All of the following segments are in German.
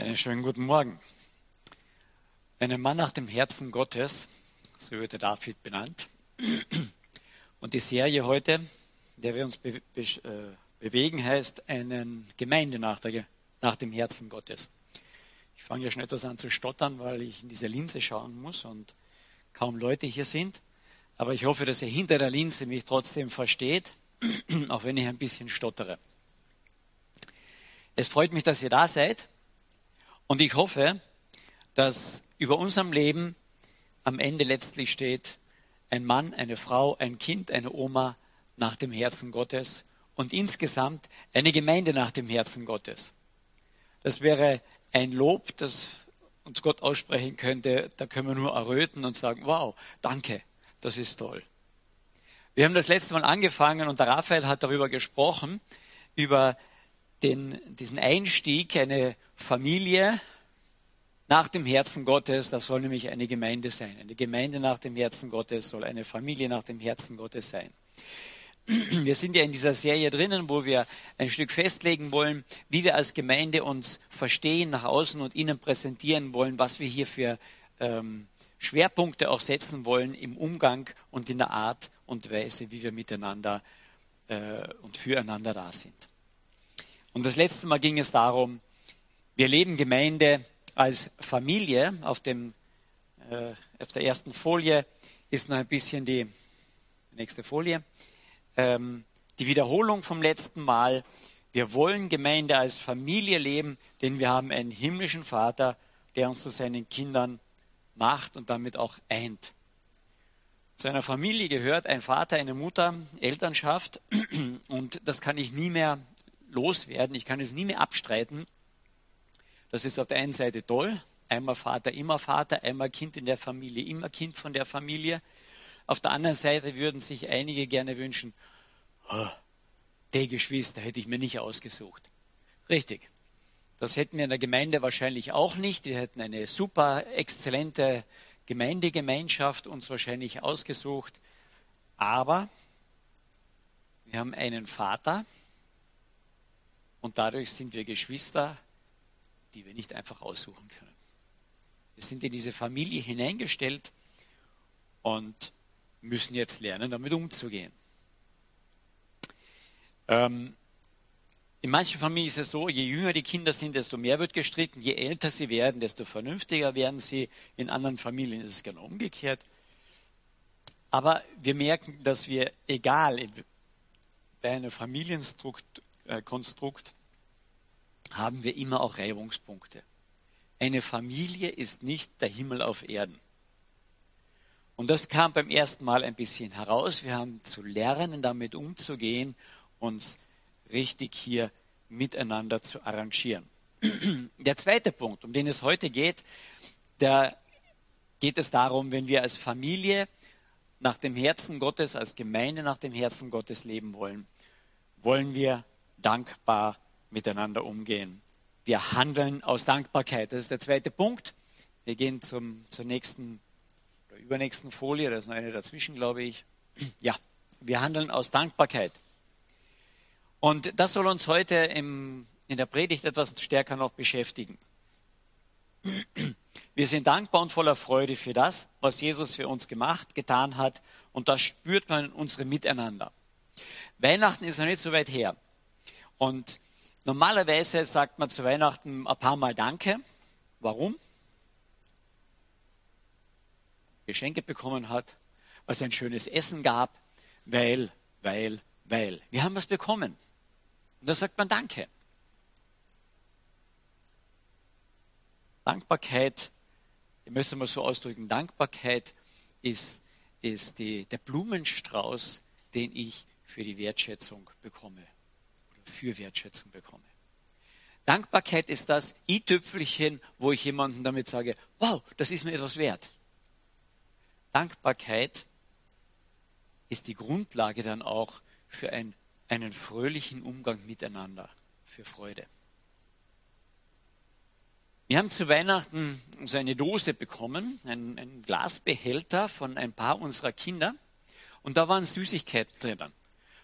Einen schönen guten Morgen. Ein Mann nach dem Herzen Gottes, so wird der David benannt. Und die Serie heute, der wir uns be be äh, bewegen, heißt eine Gemeinde nach, der, nach dem Herzen Gottes. Ich fange ja schon etwas an zu stottern, weil ich in diese Linse schauen muss und kaum Leute hier sind. Aber ich hoffe, dass ihr hinter der Linse mich trotzdem versteht, auch wenn ich ein bisschen stottere. Es freut mich, dass ihr da seid. Und ich hoffe, dass über unserem Leben am Ende letztlich steht, ein Mann, eine Frau, ein Kind, eine Oma nach dem Herzen Gottes und insgesamt eine Gemeinde nach dem Herzen Gottes. Das wäre ein Lob, das uns Gott aussprechen könnte. Da können wir nur erröten und sagen, wow, danke, das ist toll. Wir haben das letzte Mal angefangen und der Raphael hat darüber gesprochen, über den, diesen Einstieg, eine Familie nach dem Herzen Gottes, das soll nämlich eine Gemeinde sein. Eine Gemeinde nach dem Herzen Gottes soll eine Familie nach dem Herzen Gottes sein. Wir sind ja in dieser Serie drinnen, wo wir ein Stück festlegen wollen, wie wir als Gemeinde uns verstehen, nach außen und innen präsentieren wollen, was wir hier für ähm, Schwerpunkte auch setzen wollen im Umgang und in der Art und Weise, wie wir miteinander äh, und füreinander da sind. Und das letzte Mal ging es darum, wir leben Gemeinde als Familie. Auf, dem, äh, auf der ersten Folie ist noch ein bisschen die nächste Folie. Ähm, die Wiederholung vom letzten Mal. Wir wollen Gemeinde als Familie leben, denn wir haben einen himmlischen Vater, der uns zu seinen Kindern macht und damit auch eint. Zu einer Familie gehört ein Vater, eine Mutter, Elternschaft und das kann ich nie mehr loswerden. Ich kann es nie mehr abstreiten. Das ist auf der einen Seite toll. Einmal Vater, immer Vater, einmal Kind in der Familie, immer Kind von der Familie. Auf der anderen Seite würden sich einige gerne wünschen, oh, die Geschwister hätte ich mir nicht ausgesucht. Richtig. Das hätten wir in der Gemeinde wahrscheinlich auch nicht. Wir hätten eine super exzellente Gemeindegemeinschaft uns wahrscheinlich ausgesucht. Aber wir haben einen Vater, und dadurch sind wir Geschwister, die wir nicht einfach aussuchen können. Wir sind in diese Familie hineingestellt und müssen jetzt lernen, damit umzugehen. Ähm, in manchen Familien ist es so, je jünger die Kinder sind, desto mehr wird gestritten, je älter sie werden, desto vernünftiger werden sie. In anderen Familien ist es genau umgekehrt. Aber wir merken, dass wir, egal bei einem Familienkonstrukt, äh, haben wir immer auch Reibungspunkte. Eine Familie ist nicht der Himmel auf Erden. Und das kam beim ersten Mal ein bisschen heraus. Wir haben zu lernen, damit umzugehen, uns richtig hier miteinander zu arrangieren. Der zweite Punkt, um den es heute geht, da geht es darum, wenn wir als Familie nach dem Herzen Gottes, als Gemeinde nach dem Herzen Gottes leben wollen, wollen wir dankbar miteinander umgehen. Wir handeln aus Dankbarkeit. Das ist der zweite Punkt. Wir gehen zum, zur nächsten oder übernächsten Folie. Da ist noch eine dazwischen, glaube ich. Ja, wir handeln aus Dankbarkeit. Und das soll uns heute im, in der Predigt etwas stärker noch beschäftigen. Wir sind dankbar und voller Freude für das, was Jesus für uns gemacht, getan hat. Und das spürt man in unserem Miteinander. Weihnachten ist noch nicht so weit her. Und Normalerweise sagt man zu Weihnachten ein paar Mal Danke. Warum? Geschenke bekommen hat, weil es ein schönes Essen gab, weil, weil, weil. Wir haben was bekommen. Und da sagt man Danke. Dankbarkeit, ich möchte mal so ausdrücken, Dankbarkeit ist, ist die, der Blumenstrauß, den ich für die Wertschätzung bekomme für Wertschätzung bekomme. Dankbarkeit ist das i-Tüpfelchen, wo ich jemandem damit sage, wow, das ist mir etwas wert. Dankbarkeit ist die Grundlage dann auch für ein, einen fröhlichen Umgang miteinander, für Freude. Wir haben zu Weihnachten so eine Dose bekommen, einen, einen Glasbehälter von ein paar unserer Kinder und da waren Süßigkeiten drinnen.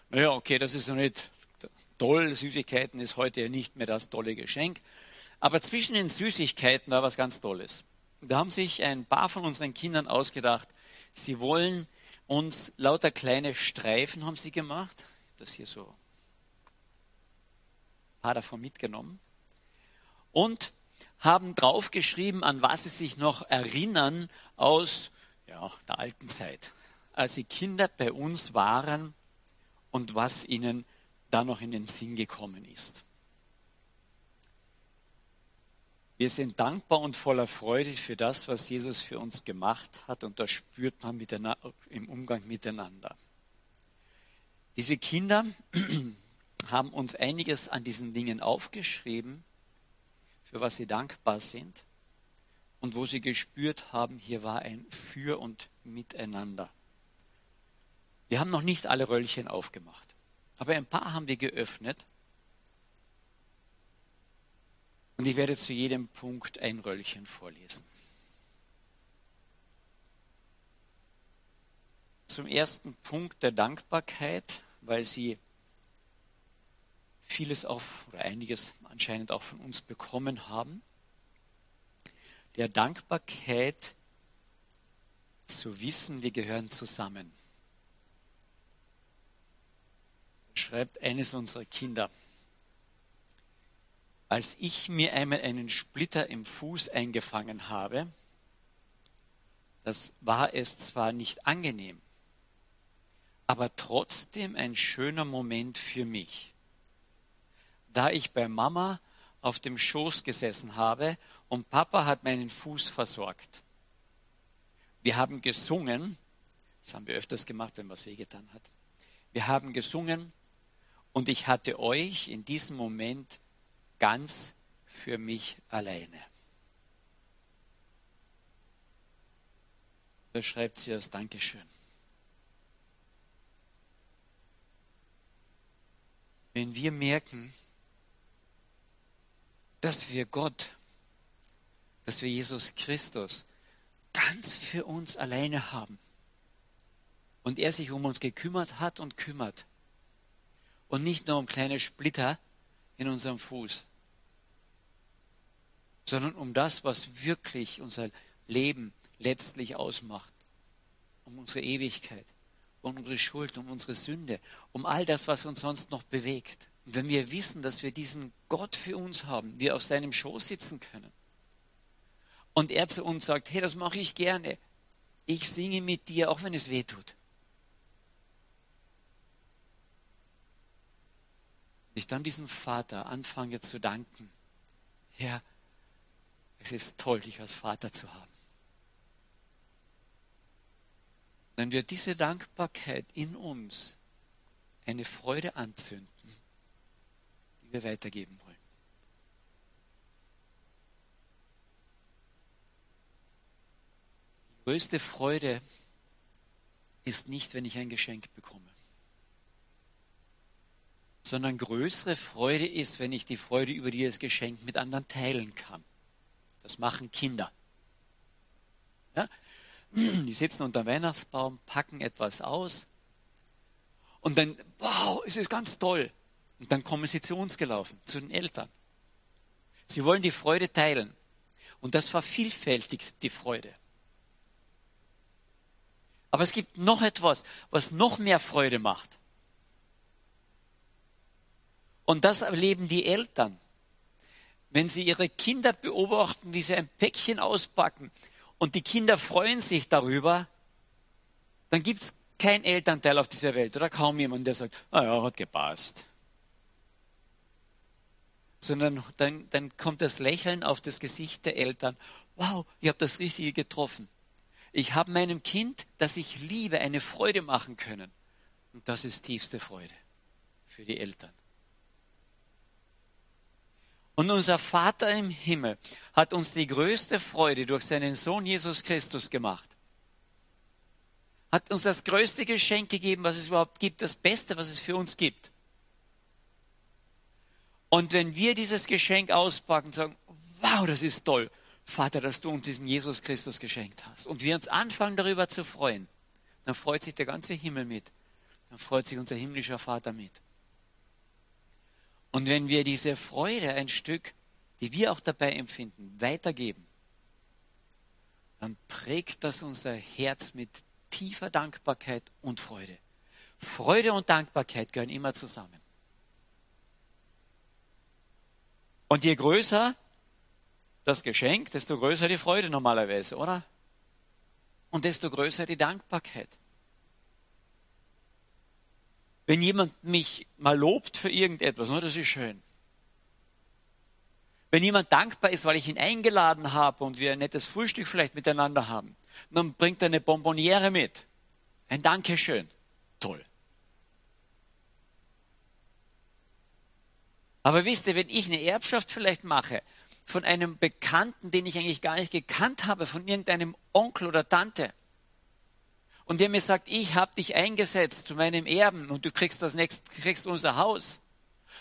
Naja, okay, das ist noch nicht toll. Süßigkeiten ist heute ja nicht mehr das tolle Geschenk. Aber zwischen den Süßigkeiten war was ganz Tolles. Da haben sich ein paar von unseren Kindern ausgedacht, sie wollen uns lauter kleine Streifen haben sie gemacht. Das hier so ein paar davon mitgenommen. Und haben draufgeschrieben, an was sie sich noch erinnern aus ja, der alten Zeit, als sie Kinder bei uns waren und was ihnen da noch in den Sinn gekommen ist. Wir sind dankbar und voller Freude für das, was Jesus für uns gemacht hat und das spürt man im Umgang miteinander. Diese Kinder haben uns einiges an diesen Dingen aufgeschrieben, für was sie dankbar sind und wo sie gespürt haben, hier war ein Für und Miteinander. Wir haben noch nicht alle Röllchen aufgemacht, aber ein paar haben wir geöffnet und ich werde zu jedem Punkt ein Röllchen vorlesen. Zum ersten Punkt der Dankbarkeit, weil sie vieles auf oder einiges anscheinend auch von uns bekommen haben. Der Dankbarkeit zu wissen, wir gehören zusammen. Schreibt eines unserer Kinder als ich mir einmal einen Splitter im Fuß eingefangen habe, das war es zwar nicht angenehm, aber trotzdem ein schöner Moment für mich. Da ich bei Mama auf dem Schoß gesessen habe und Papa hat meinen Fuß versorgt. Wir haben gesungen, das haben wir öfters gemacht, wenn was wehgetan hat. Wir haben gesungen und ich hatte euch in diesem Moment ganz für mich alleine. Da schreibt sie als Dankeschön. Wenn wir merken, dass wir Gott, dass wir Jesus Christus ganz für uns alleine haben und er sich um uns gekümmert hat und kümmert und nicht nur um kleine Splitter in unserem Fuß, sondern um das, was wirklich unser Leben letztlich ausmacht, um unsere Ewigkeit, um unsere Schuld, um unsere Sünde, um all das, was uns sonst noch bewegt. Und wenn wir wissen, dass wir diesen Gott für uns haben, wir auf seinem Schoß sitzen können, und er zu uns sagt, hey, das mache ich gerne, ich singe mit dir, auch wenn es weh tut. Ich dann diesem Vater anfange zu danken, Herr, es ist toll, dich als Vater zu haben. Wenn wir diese Dankbarkeit in uns eine Freude anzünden, die wir weitergeben wollen. Die größte Freude ist nicht, wenn ich ein Geschenk bekomme, sondern größere Freude ist, wenn ich die Freude über dieses Geschenk mit anderen teilen kann. Das machen Kinder. Ja? Die sitzen unter dem Weihnachtsbaum, packen etwas aus und dann, wow, es ist ganz toll. Und dann kommen sie zu uns gelaufen, zu den Eltern. Sie wollen die Freude teilen. Und das vervielfältigt die Freude. Aber es gibt noch etwas, was noch mehr Freude macht. Und das erleben die Eltern wenn sie ihre Kinder beobachten, wie sie ein Päckchen auspacken und die Kinder freuen sich darüber, dann gibt es kein Elternteil auf dieser Welt oder kaum jemand, der sagt, ah ja, hat gepasst. Sondern dann, dann kommt das Lächeln auf das Gesicht der Eltern. Wow, ich habe das Richtige getroffen. Ich habe meinem Kind, das ich liebe, eine Freude machen können. Und das ist tiefste Freude für die Eltern. Und unser Vater im Himmel hat uns die größte Freude durch seinen Sohn Jesus Christus gemacht. Hat uns das größte Geschenk gegeben, was es überhaupt gibt, das Beste, was es für uns gibt. Und wenn wir dieses Geschenk auspacken und sagen, wow, das ist toll, Vater, dass du uns diesen Jesus Christus geschenkt hast, und wir uns anfangen darüber zu freuen, dann freut sich der ganze Himmel mit. Dann freut sich unser himmlischer Vater mit. Und wenn wir diese Freude ein Stück die wir auch dabei empfinden, weitergeben, dann prägt das unser Herz mit tiefer Dankbarkeit und Freude. Freude und Dankbarkeit gehören immer zusammen. Und je größer das Geschenk, desto größer die Freude normalerweise, oder? Und desto größer die Dankbarkeit. Wenn jemand mich mal lobt für irgendetwas, das ist schön. Wenn jemand dankbar ist, weil ich ihn eingeladen habe und wir ein nettes Frühstück vielleicht miteinander haben, dann bringt er eine Bonboniere mit. Ein Dankeschön. Toll. Aber wisst ihr, wenn ich eine Erbschaft vielleicht mache von einem Bekannten, den ich eigentlich gar nicht gekannt habe, von irgendeinem Onkel oder Tante, und der mir sagt, ich habe dich eingesetzt zu meinem Erben und du kriegst das nächste, kriegst unser Haus.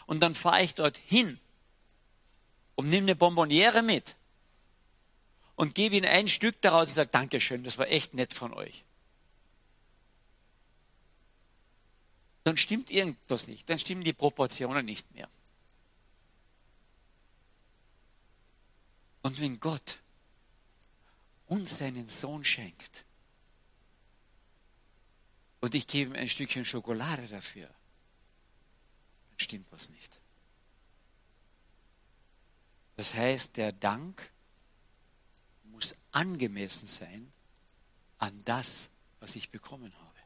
Und dann fahre ich dort hin und nimm eine Bonboniere mit und gebe ihm ein Stück daraus und sage, Dankeschön, das war echt nett von euch. Dann stimmt irgendwas nicht, dann stimmen die Proportionen nicht mehr. Und wenn Gott uns seinen Sohn schenkt und ich gebe ihm ein Stückchen Schokolade dafür, dann stimmt was nicht. Das heißt, der Dank muss angemessen sein an das, was ich bekommen habe.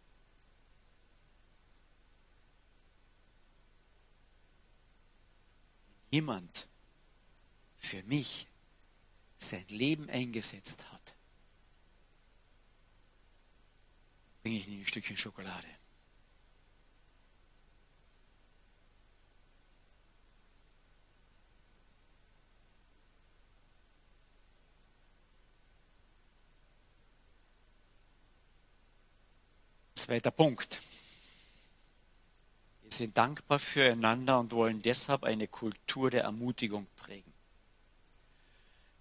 Jemand für mich sein Leben eingesetzt hat, bringe ich ihm ein Stückchen Schokolade. Zweiter Punkt. Wir sind dankbar füreinander und wollen deshalb eine Kultur der Ermutigung prägen.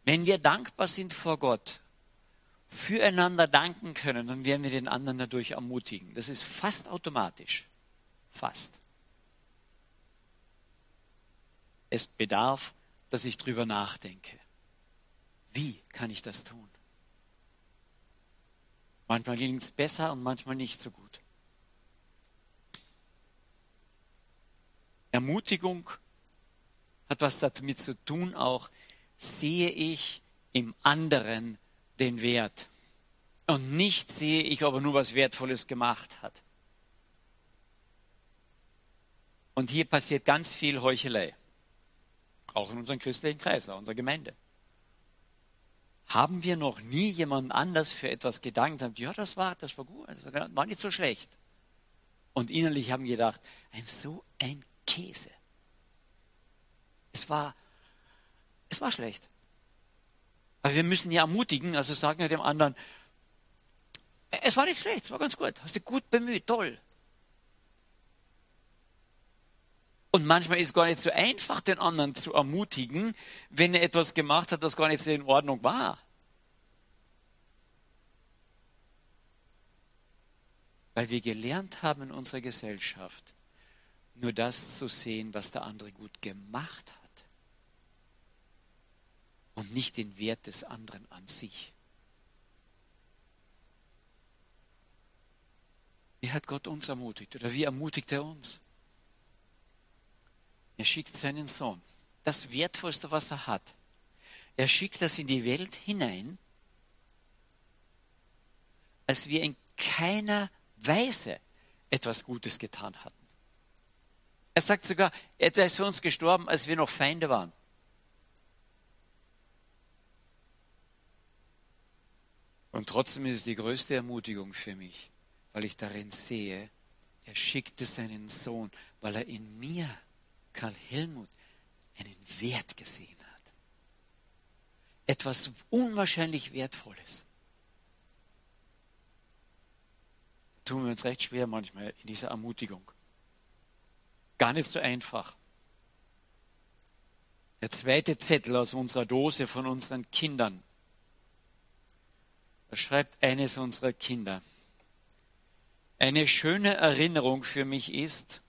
Wenn wir dankbar sind vor Gott, füreinander danken können, dann werden wir den anderen dadurch ermutigen. Das ist fast automatisch. Fast. Es bedarf, dass ich drüber nachdenke. Wie kann ich das tun? Manchmal gelingt es besser und manchmal nicht so gut. Ermutigung hat was damit zu tun, auch sehe ich im anderen den Wert. Und nicht sehe ich, ob er nur was Wertvolles gemacht hat. Und hier passiert ganz viel Heuchelei. Auch in unserem christlichen Kreis, in unserer Gemeinde. Haben wir noch nie jemand anders für etwas gedankt? Haben, ja, das war, das war gut, das war nicht so schlecht. Und innerlich haben wir gedacht, ein so ein Käse. Es war es war schlecht. Aber wir müssen ja ermutigen, also sagen wir dem anderen, es war nicht schlecht, es war ganz gut, hast du gut bemüht, toll. Und manchmal ist es gar nicht so einfach, den anderen zu ermutigen, wenn er etwas gemacht hat, das gar nicht so in Ordnung war. Weil wir gelernt haben in unserer Gesellschaft, nur das zu sehen, was der andere gut gemacht hat und nicht den Wert des anderen an sich. Wie hat Gott uns ermutigt oder wie ermutigt er uns? Er schickt seinen Sohn, das Wertvollste, was er hat. Er schickt das in die Welt hinein, als wir in keiner Weise etwas Gutes getan hatten. Er sagt sogar, er ist für uns gestorben, als wir noch Feinde waren. Und trotzdem ist es die größte Ermutigung für mich, weil ich darin sehe, er schickte seinen Sohn, weil er in mir, Karl Helmut, einen Wert gesehen hat. Etwas unwahrscheinlich Wertvolles. Tun wir uns recht schwer manchmal in dieser Ermutigung. Gar nicht so einfach. Der zweite Zettel aus unserer Dose von unseren Kindern da schreibt eines unserer Kinder. Eine schöne Erinnerung für mich ist,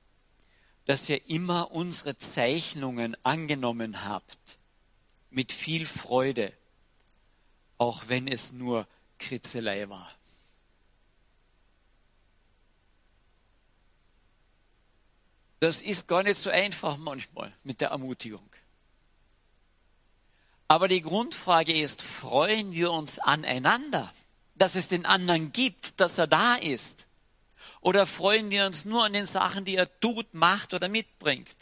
dass ihr immer unsere Zeichnungen angenommen habt, mit viel Freude, auch wenn es nur Kritzelei war. Das ist gar nicht so einfach manchmal mit der Ermutigung. Aber die Grundfrage ist, freuen wir uns aneinander, dass es den anderen gibt, dass er da ist? Oder freuen wir uns nur an den Sachen, die er tut, macht oder mitbringt?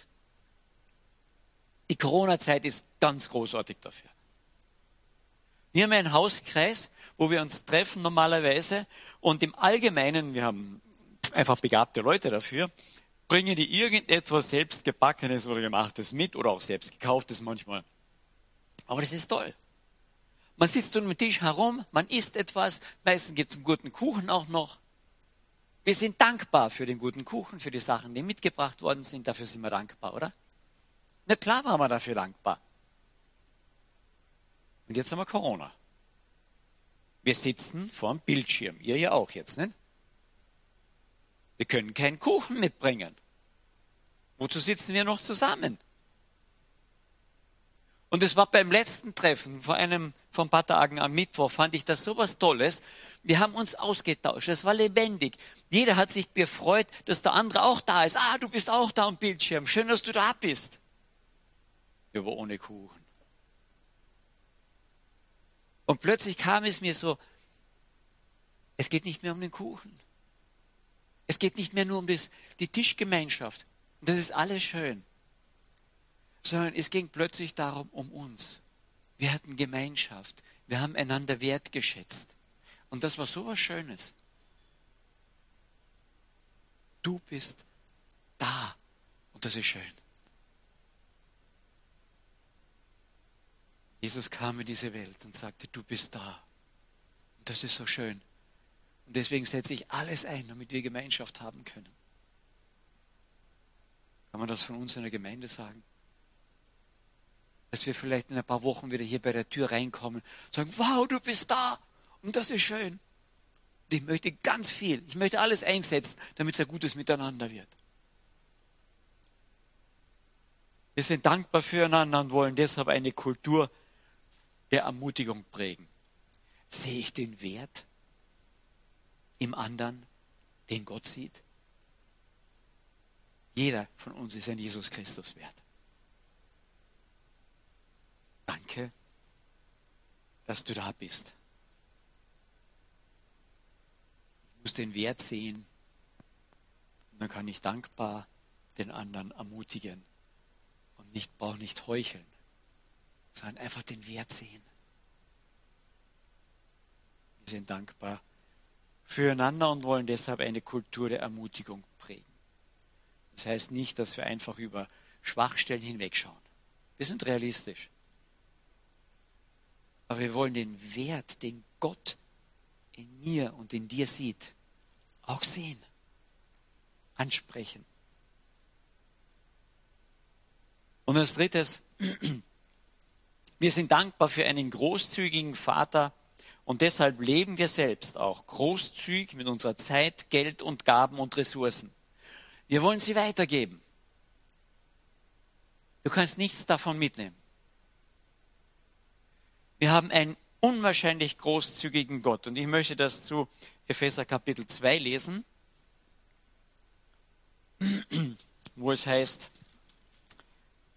Die Corona-Zeit ist ganz großartig dafür. Wir haben einen Hauskreis, wo wir uns treffen normalerweise und im Allgemeinen, wir haben einfach begabte Leute dafür, bringen die irgendetwas selbstgebackenes oder gemachtes mit oder auch selbst gekauftes manchmal. Aber das ist toll. Man sitzt um den Tisch herum, man isst etwas, meistens gibt es einen guten Kuchen auch noch. Wir sind dankbar für den guten Kuchen, für die Sachen, die mitgebracht worden sind. Dafür sind wir dankbar, oder? Na klar waren wir dafür dankbar. Und jetzt haben wir Corona. Wir sitzen vor dem Bildschirm. Ihr ja auch jetzt, nicht? Wir können keinen Kuchen mitbringen. Wozu sitzen wir noch zusammen? Und es war beim letzten Treffen vor einem, vor ein paar Tagen am Mittwoch, fand ich das so was Tolles. Wir haben uns ausgetauscht. Es war lebendig. Jeder hat sich gefreut, dass der andere auch da ist. Ah, du bist auch da am Bildschirm. Schön, dass du da bist. Aber ohne Kuchen. Und plötzlich kam es mir so, es geht nicht mehr um den Kuchen. Es geht nicht mehr nur um das, die Tischgemeinschaft. Das ist alles schön. Sondern es ging plötzlich darum, um uns. Wir hatten Gemeinschaft. Wir haben einander wertgeschätzt. Und das war so was Schönes. Du bist da. Und das ist schön. Jesus kam in diese Welt und sagte, du bist da. Und das ist so schön. Und deswegen setze ich alles ein, damit wir Gemeinschaft haben können. Kann man das von uns in der Gemeinde sagen? Dass wir vielleicht in ein paar Wochen wieder hier bei der Tür reinkommen und sagen, wow, du bist da. Und das ist schön. Und ich möchte ganz viel, ich möchte alles einsetzen, damit es ein gutes Miteinander wird. Wir sind dankbar füreinander und wollen deshalb eine Kultur der Ermutigung prägen. Sehe ich den Wert im anderen, den Gott sieht? Jeder von uns ist ein Jesus Christus wert. Danke, dass du da bist. Ich muss den Wert sehen und dann kann ich dankbar den anderen ermutigen und nicht brauche nicht heucheln, sondern einfach den Wert sehen. Wir sind dankbar füreinander und wollen deshalb eine Kultur der Ermutigung prägen. Das heißt nicht, dass wir einfach über Schwachstellen hinwegschauen. Wir sind realistisch. Aber wir wollen den Wert, den Gott in mir und in dir sieht, auch sehen, ansprechen. Und als drittes, wir sind dankbar für einen großzügigen Vater, und deshalb leben wir selbst auch großzügig mit unserer Zeit, Geld und Gaben und Ressourcen. Wir wollen sie weitergeben. Du kannst nichts davon mitnehmen. Wir haben einen unwahrscheinlich großzügigen Gott. Und ich möchte das zu Epheser Kapitel 2 lesen, wo es heißt,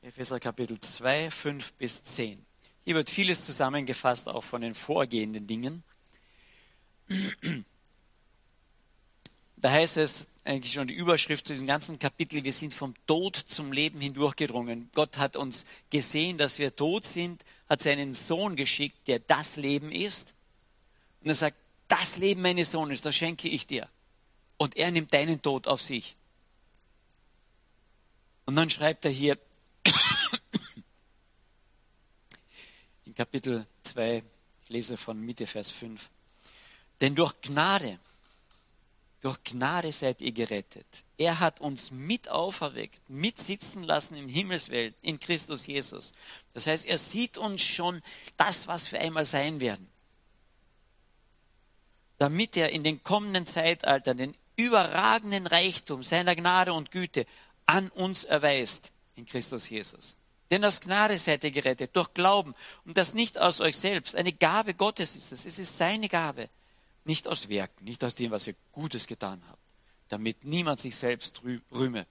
Epheser Kapitel 2, 5 bis 10. Hier wird vieles zusammengefasst, auch von den vorgehenden Dingen. Da heißt es eigentlich schon die Überschrift zu diesem ganzen Kapitel, wir sind vom Tod zum Leben hindurchgedrungen. Gott hat uns gesehen, dass wir tot sind, hat seinen Sohn geschickt, der das Leben ist. Und er sagt, das Leben meines Sohnes, das schenke ich dir. Und er nimmt deinen Tod auf sich. Und dann schreibt er hier, in Kapitel 2, ich lese von Mitte Vers 5. Denn durch Gnade, durch Gnade seid ihr gerettet. Er hat uns mit auferweckt, mitsitzen lassen im Himmelswelt, in Christus Jesus. Das heißt, er sieht uns schon das, was wir einmal sein werden. Damit er in den kommenden Zeitaltern den überragenden Reichtum seiner Gnade und Güte an uns erweist in Christus Jesus. Denn aus Gnade seid ihr gerettet, durch Glauben. Und das nicht aus euch selbst. Eine Gabe Gottes ist es. Es ist seine Gabe. Nicht aus Werken, nicht aus dem, was ihr Gutes getan habt. Damit niemand sich selbst rühme.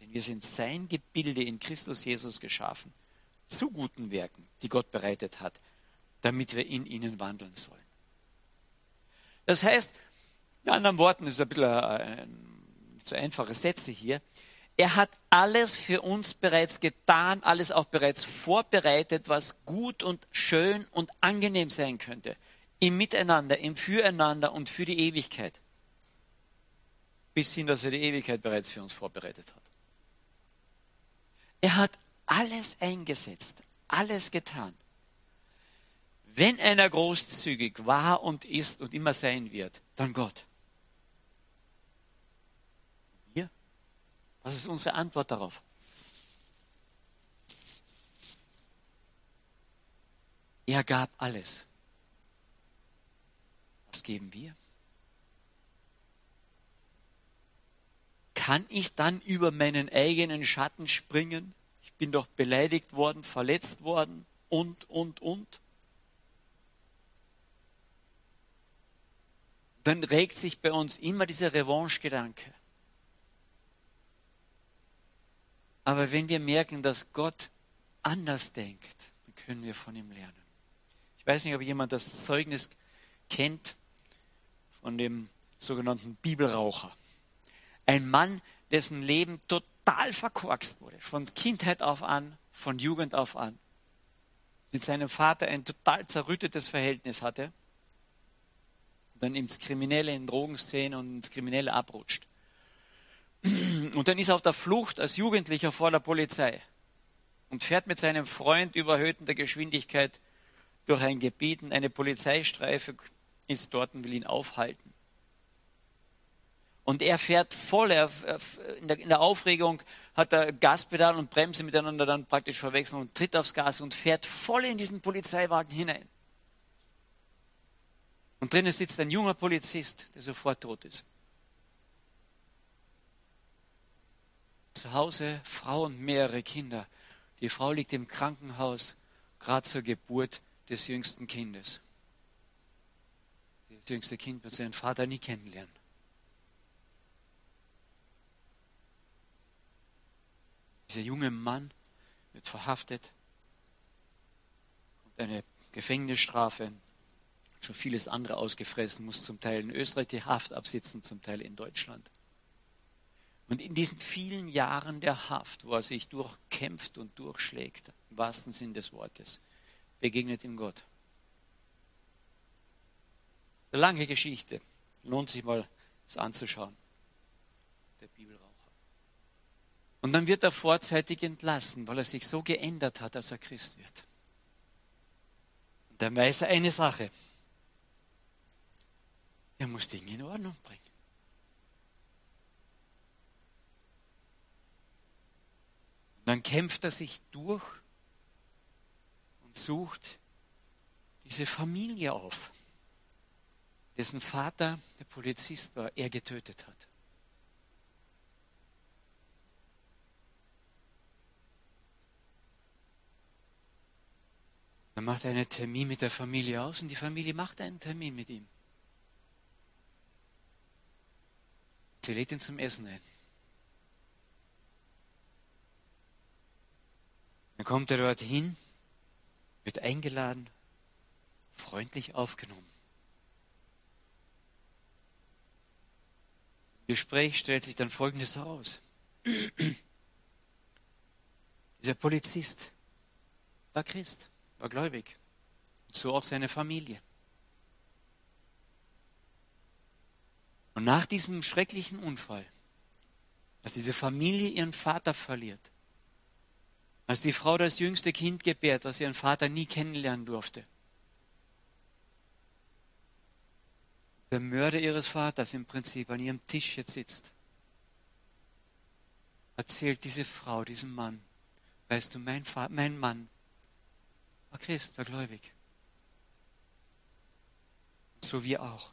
Denn wir sind sein Gebilde in Christus Jesus geschaffen. Zu guten Werken, die Gott bereitet hat, damit wir in ihnen wandeln sollen. Das heißt, in anderen Worten, das ist ein bisschen äh, nicht so einfache Sätze hier. Er hat alles für uns bereits getan, alles auch bereits vorbereitet, was gut und schön und angenehm sein könnte. Im Miteinander, im Füreinander und für die Ewigkeit. Bis hin, dass er die Ewigkeit bereits für uns vorbereitet hat. Er hat alles eingesetzt, alles getan. Wenn einer großzügig war und ist und immer sein wird, dann Gott. Was ist unsere Antwort darauf? Er gab alles. Was geben wir? Kann ich dann über meinen eigenen Schatten springen? Ich bin doch beleidigt worden, verletzt worden und, und, und. Dann regt sich bei uns immer dieser Revanche-Gedanke. Aber wenn wir merken, dass Gott anders denkt, dann können wir von ihm lernen. Ich weiß nicht, ob jemand das Zeugnis kennt von dem sogenannten Bibelraucher. Ein Mann, dessen Leben total verkorkst wurde, von Kindheit auf an, von Jugend auf an. Mit seinem Vater ein total zerrüttetes Verhältnis hatte. dann ins Kriminelle, in Drogenszenen und ins Kriminelle abrutscht. Und dann ist er auf der Flucht als Jugendlicher vor der Polizei und fährt mit seinem Freund überhöhter Geschwindigkeit durch ein Gebiet und eine Polizeistreife ist dort und will ihn aufhalten. Und er fährt voll, er, in, der, in der Aufregung hat er Gaspedal und Bremse miteinander dann praktisch verwechselt und tritt aufs Gas und fährt voll in diesen Polizeiwagen hinein. Und drinnen sitzt ein junger Polizist, der sofort tot ist. zu Hause Frau und mehrere Kinder. Die Frau liegt im Krankenhaus, gerade zur Geburt des jüngsten Kindes. Das jüngste Kind wird seinen Vater nie kennenlernen. Dieser junge Mann wird verhaftet, kommt eine Gefängnisstrafe, schon vieles andere ausgefressen, muss zum Teil in Österreich die Haft absitzen, zum Teil in Deutschland. Und in diesen vielen Jahren der Haft, wo er sich durchkämpft und durchschlägt, im wahrsten Sinn des Wortes, begegnet ihm Gott. Lange Geschichte. Lohnt sich mal, es anzuschauen. Der Bibelraucher. Und dann wird er vorzeitig entlassen, weil er sich so geändert hat, dass er Christ wird. Und dann weiß er eine Sache. Er muss Dinge in Ordnung bringen. dann kämpft er sich durch und sucht diese Familie auf, dessen Vater der Polizist war, er getötet hat. Dann macht er einen Termin mit der Familie aus und die Familie macht einen Termin mit ihm. Sie lädt ihn zum Essen ein. Dann kommt er dorthin, wird eingeladen, freundlich aufgenommen. Gespräch stellt sich dann Folgendes heraus. Dieser Polizist war Christ, war gläubig. Und so auch seine Familie. Und nach diesem schrecklichen Unfall, als diese Familie ihren Vater verliert, als die Frau das jüngste Kind gebärt, was ihren Vater nie kennenlernen durfte. Der Mörder ihres Vaters im Prinzip an ihrem Tisch jetzt sitzt. Erzählt diese Frau, diesem Mann, weißt du, mein, Vater, mein Mann war Christ, war gläubig. so wir auch.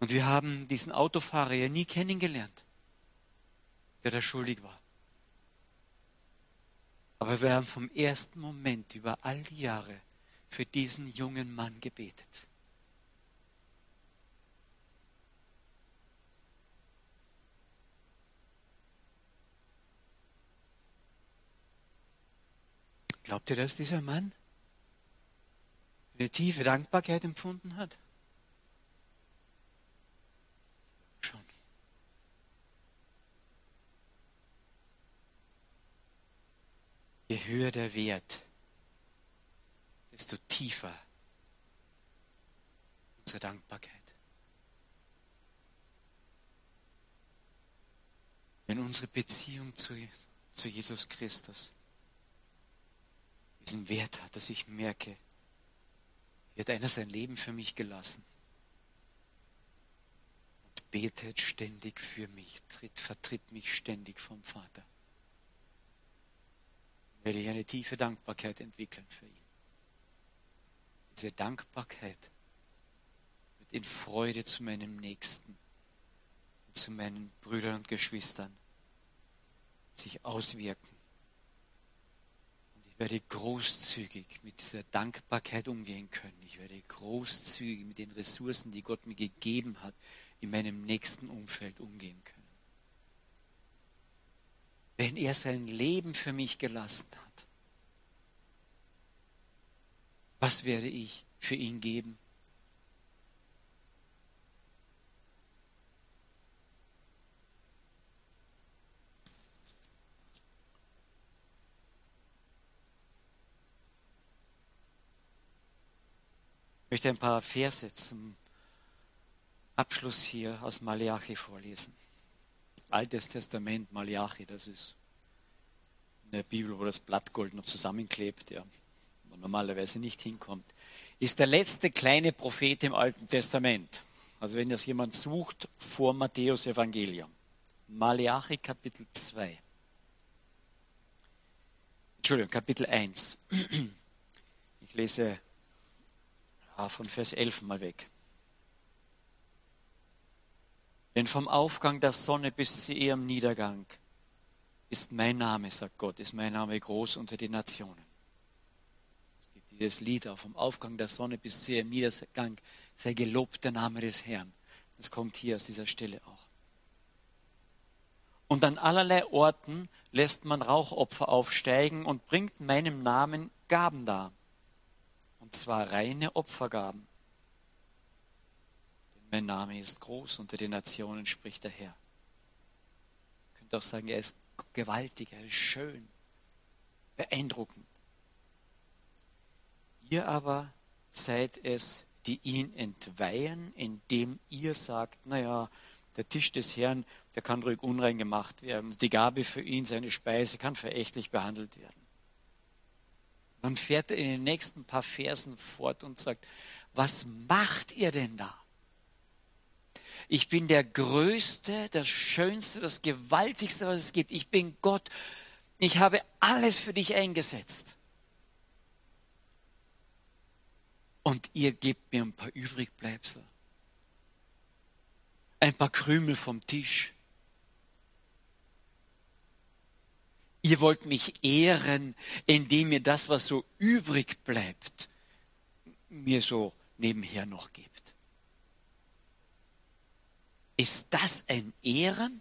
Und wir haben diesen Autofahrer ja nie kennengelernt, der da schuldig war. Aber wir haben vom ersten Moment über all die Jahre für diesen jungen Mann gebetet. Glaubt ihr, dass dieser Mann eine tiefe Dankbarkeit empfunden hat? Schon. Je höher der Wert, desto tiefer unsere Dankbarkeit. Wenn unsere Beziehung zu, zu Jesus Christus diesen Wert hat, dass ich merke, hier hat einer sein Leben für mich gelassen und betet ständig für mich, tritt, vertritt mich ständig vom Vater. Werde ich eine tiefe Dankbarkeit entwickeln für ihn. Diese Dankbarkeit wird in Freude zu meinem Nächsten zu meinen Brüdern und Geschwistern sich auswirken werde großzügig mit dieser Dankbarkeit umgehen können. Ich werde großzügig mit den Ressourcen, die Gott mir gegeben hat, in meinem nächsten Umfeld umgehen können. Wenn er sein Leben für mich gelassen hat, was werde ich für ihn geben? Ich möchte ein paar Verse zum Abschluss hier aus Malachi vorlesen. Altes Testament, Malachi, das ist eine Bibel, wo das Blattgold noch zusammenklebt, ja, wo normalerweise nicht hinkommt, ist der letzte kleine Prophet im Alten Testament. Also wenn das jemand sucht, vor Matthäus Evangelium. Malachi Kapitel 2. Entschuldigung, Kapitel 1. Ich lese von Vers 11 mal weg. Denn vom Aufgang der Sonne bis zu ihrem Niedergang ist mein Name, sagt Gott, ist mein Name groß unter den Nationen. Es gibt dieses Lied auch vom Aufgang der Sonne bis zu ihrem Niedergang, sei gelobt der Name des Herrn. Das kommt hier aus dieser Stelle auch. Und an allerlei Orten lässt man Rauchopfer aufsteigen und bringt meinem Namen Gaben dar und zwar reine Opfergaben. Denn mein Name ist groß unter den Nationen, spricht der Herr. Ihr könnt auch sagen, er ist gewaltig, er ist schön, beeindruckend. Ihr aber seid es, die ihn entweihen, indem ihr sagt, naja, der Tisch des Herrn, der kann ruhig unrein gemacht werden. Die Gabe für ihn, seine Speise, kann verächtlich behandelt werden. Dann fährt er in den nächsten paar Versen fort und sagt, was macht ihr denn da? Ich bin der Größte, das Schönste, das Gewaltigste, was es gibt. Ich bin Gott. Ich habe alles für dich eingesetzt. Und ihr gebt mir ein paar Übrigbleibsel. Ein paar Krümel vom Tisch. Ihr wollt mich ehren, indem ihr das, was so übrig bleibt, mir so nebenher noch gebt. Ist das ein Ehren?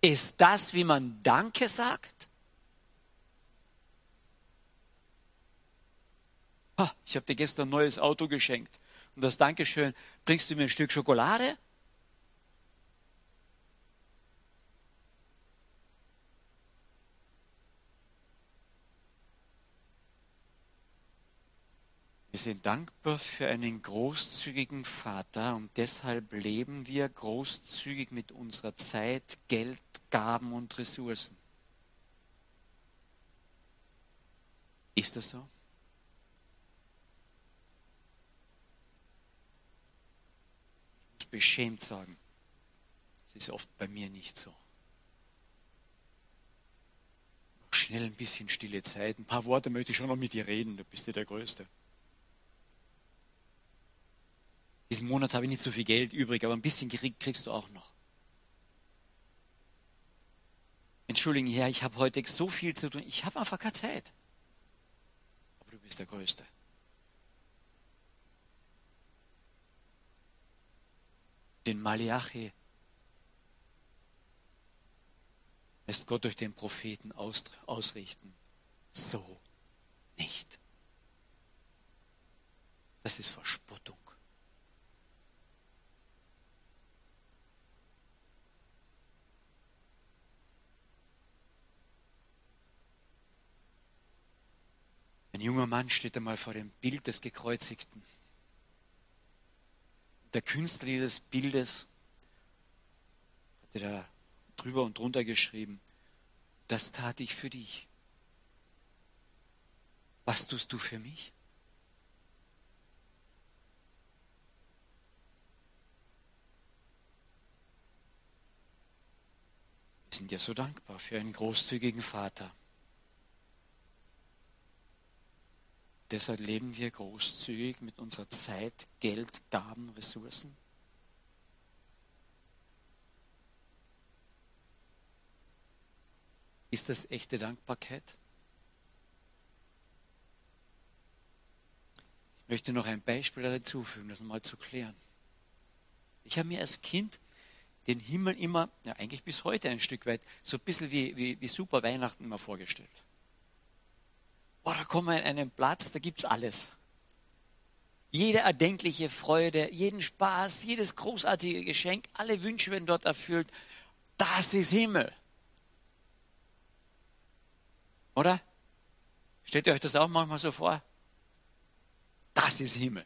Ist das, wie man Danke sagt? Ha, ich habe dir gestern ein neues Auto geschenkt. Und das Dankeschön, bringst du mir ein Stück Schokolade? Wir sind dankbar für einen großzügigen Vater und deshalb leben wir großzügig mit unserer Zeit, Geld, Gaben und Ressourcen. Ist das so? Ich muss beschämt sagen, es ist oft bei mir nicht so. Schnell ein bisschen stille Zeit, ein paar Worte möchte ich schon noch mit dir reden, du bist ja der Größte. Diesen Monat habe ich nicht so viel Geld übrig, aber ein bisschen krieg, kriegst du auch noch. entschuldigen, Herr, ich habe heute so viel zu tun, ich habe einfach keine Zeit. Aber du bist der Größte. Den Malachi lässt Gott durch den Propheten ausrichten. So nicht. Das ist Verspottung. Ein junger Mann steht einmal vor dem Bild des Gekreuzigten. Der Künstler dieses Bildes hatte da drüber und drunter geschrieben, das tat ich für dich. Was tust du für mich? Wir sind ja so dankbar für einen großzügigen Vater. Deshalb leben wir großzügig mit unserer Zeit, Geld, Gaben, Ressourcen. Ist das echte Dankbarkeit? Ich möchte noch ein Beispiel dazu fügen, das mal zu klären. Ich habe mir als Kind den Himmel immer, ja eigentlich bis heute ein Stück weit, so ein bisschen wie, wie, wie super Weihnachten immer vorgestellt. Boah, da kommen wir an einen Platz, da gibt's alles. Jede erdenkliche Freude, jeden Spaß, jedes großartige Geschenk, alle Wünsche werden dort erfüllt. Das ist Himmel. Oder? Stellt ihr euch das auch manchmal so vor? Das ist Himmel.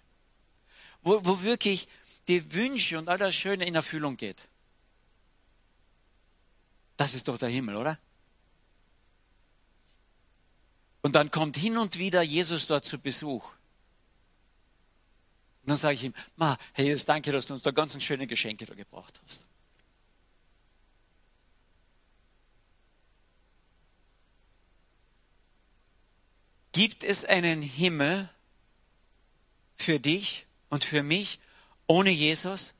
Wo, wo wirklich die Wünsche und all das Schöne in Erfüllung geht. Das ist doch der Himmel, oder? Und dann kommt hin und wieder Jesus dort zu Besuch. Und dann sage ich ihm, Ma, hey, Jesus, danke, dass du uns da ganz schöne Geschenke da gebracht hast. Gibt es einen Himmel für dich und für mich ohne Jesus?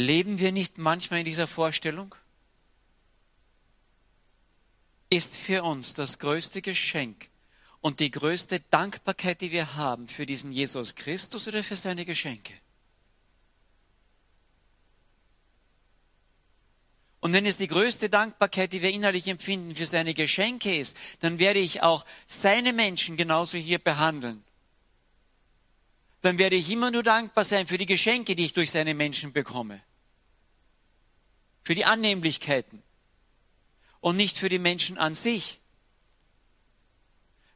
Leben wir nicht manchmal in dieser Vorstellung? Ist für uns das größte Geschenk und die größte Dankbarkeit, die wir haben für diesen Jesus Christus oder für seine Geschenke? Und wenn es die größte Dankbarkeit, die wir innerlich empfinden, für seine Geschenke ist, dann werde ich auch seine Menschen genauso hier behandeln. Dann werde ich immer nur dankbar sein für die Geschenke, die ich durch seine Menschen bekomme. Für die Annehmlichkeiten. Und nicht für die Menschen an sich.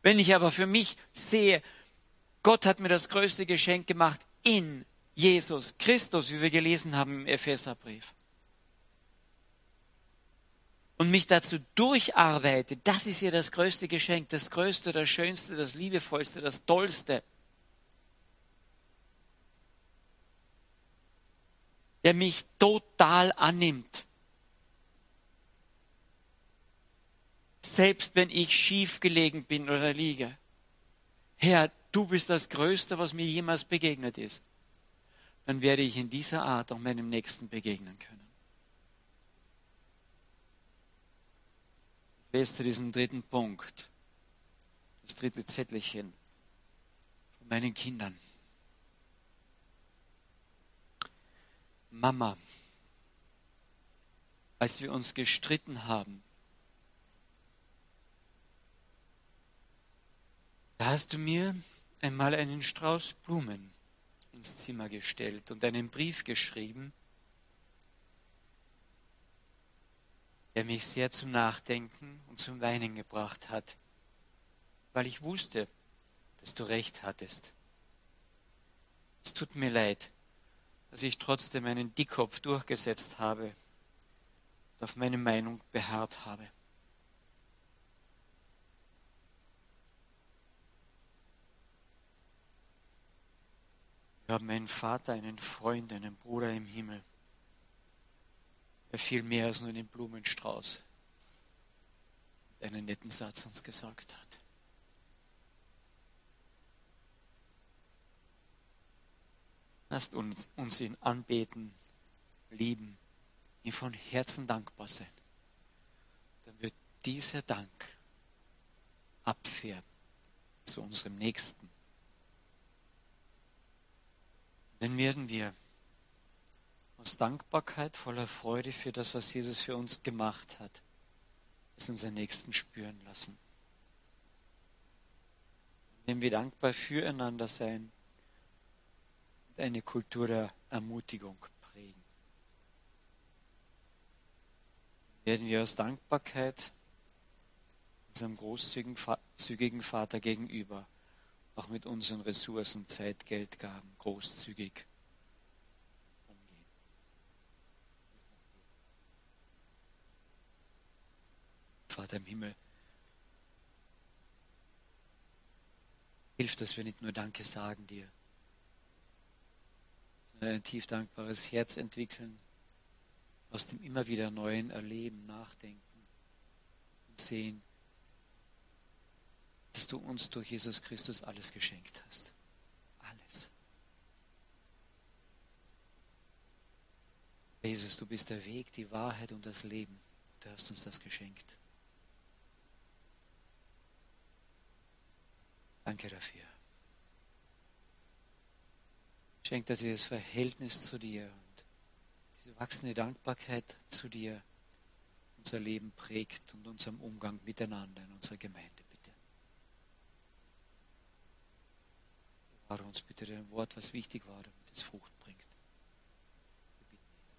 Wenn ich aber für mich sehe, Gott hat mir das größte Geschenk gemacht in Jesus Christus, wie wir gelesen haben im Epheserbrief und mich dazu durcharbeite, das ist ja das größte Geschenk, das größte, das schönste, das liebevollste, das tollste. Der mich total annimmt. Selbst wenn ich schief gelegen bin oder liege. Herr, du bist das Größte, was mir jemals begegnet ist. Dann werde ich in dieser Art auch meinem Nächsten begegnen können. lese diesen dritten Punkt, das dritte Zettelchen von meinen Kindern. Mama, als wir uns gestritten haben, da hast du mir einmal einen Strauß Blumen ins Zimmer gestellt und einen Brief geschrieben, der mich sehr zum Nachdenken und zum Weinen gebracht hat, weil ich wusste, dass du recht hattest. Es tut mir leid, dass ich trotzdem einen Dickkopf durchgesetzt habe und auf meine Meinung beharrt habe. Wir haben einen Vater, einen Freund, einen Bruder im Himmel der viel mehr als nur einen Blumenstrauß einen netten Satz uns gesagt hat. Lasst uns, uns ihn anbeten, lieben, ihm von Herzen dankbar sein. Dann wird dieser Dank abfärben zu unserem Nächsten. Dann werden wir aus Dankbarkeit, voller Freude für das, was Jesus für uns gemacht hat, es unseren Nächsten spüren lassen. Indem wir dankbar füreinander sein eine Kultur der Ermutigung prägen. Werden wir aus Dankbarkeit unserem großzügigen Vater gegenüber auch mit unseren Ressourcen, Zeit, Geld, Gaben großzügig umgehen. Vater im Himmel, hilf, dass wir nicht nur Danke sagen dir, ein tief dankbares Herz entwickeln, aus dem immer wieder neuen Erleben, Nachdenken und Sehen, dass du uns durch Jesus Christus alles geschenkt hast. Alles. Jesus, du bist der Weg, die Wahrheit und das Leben. Du hast uns das geschenkt. Danke dafür. Schenk, dass dieses Verhältnis zu dir und diese wachsende Dankbarkeit zu dir unser Leben prägt und unseren Umgang miteinander in unserer Gemeinde. Bitte. Bewahre uns bitte dein Wort, was wichtig war, damit es Frucht bringt.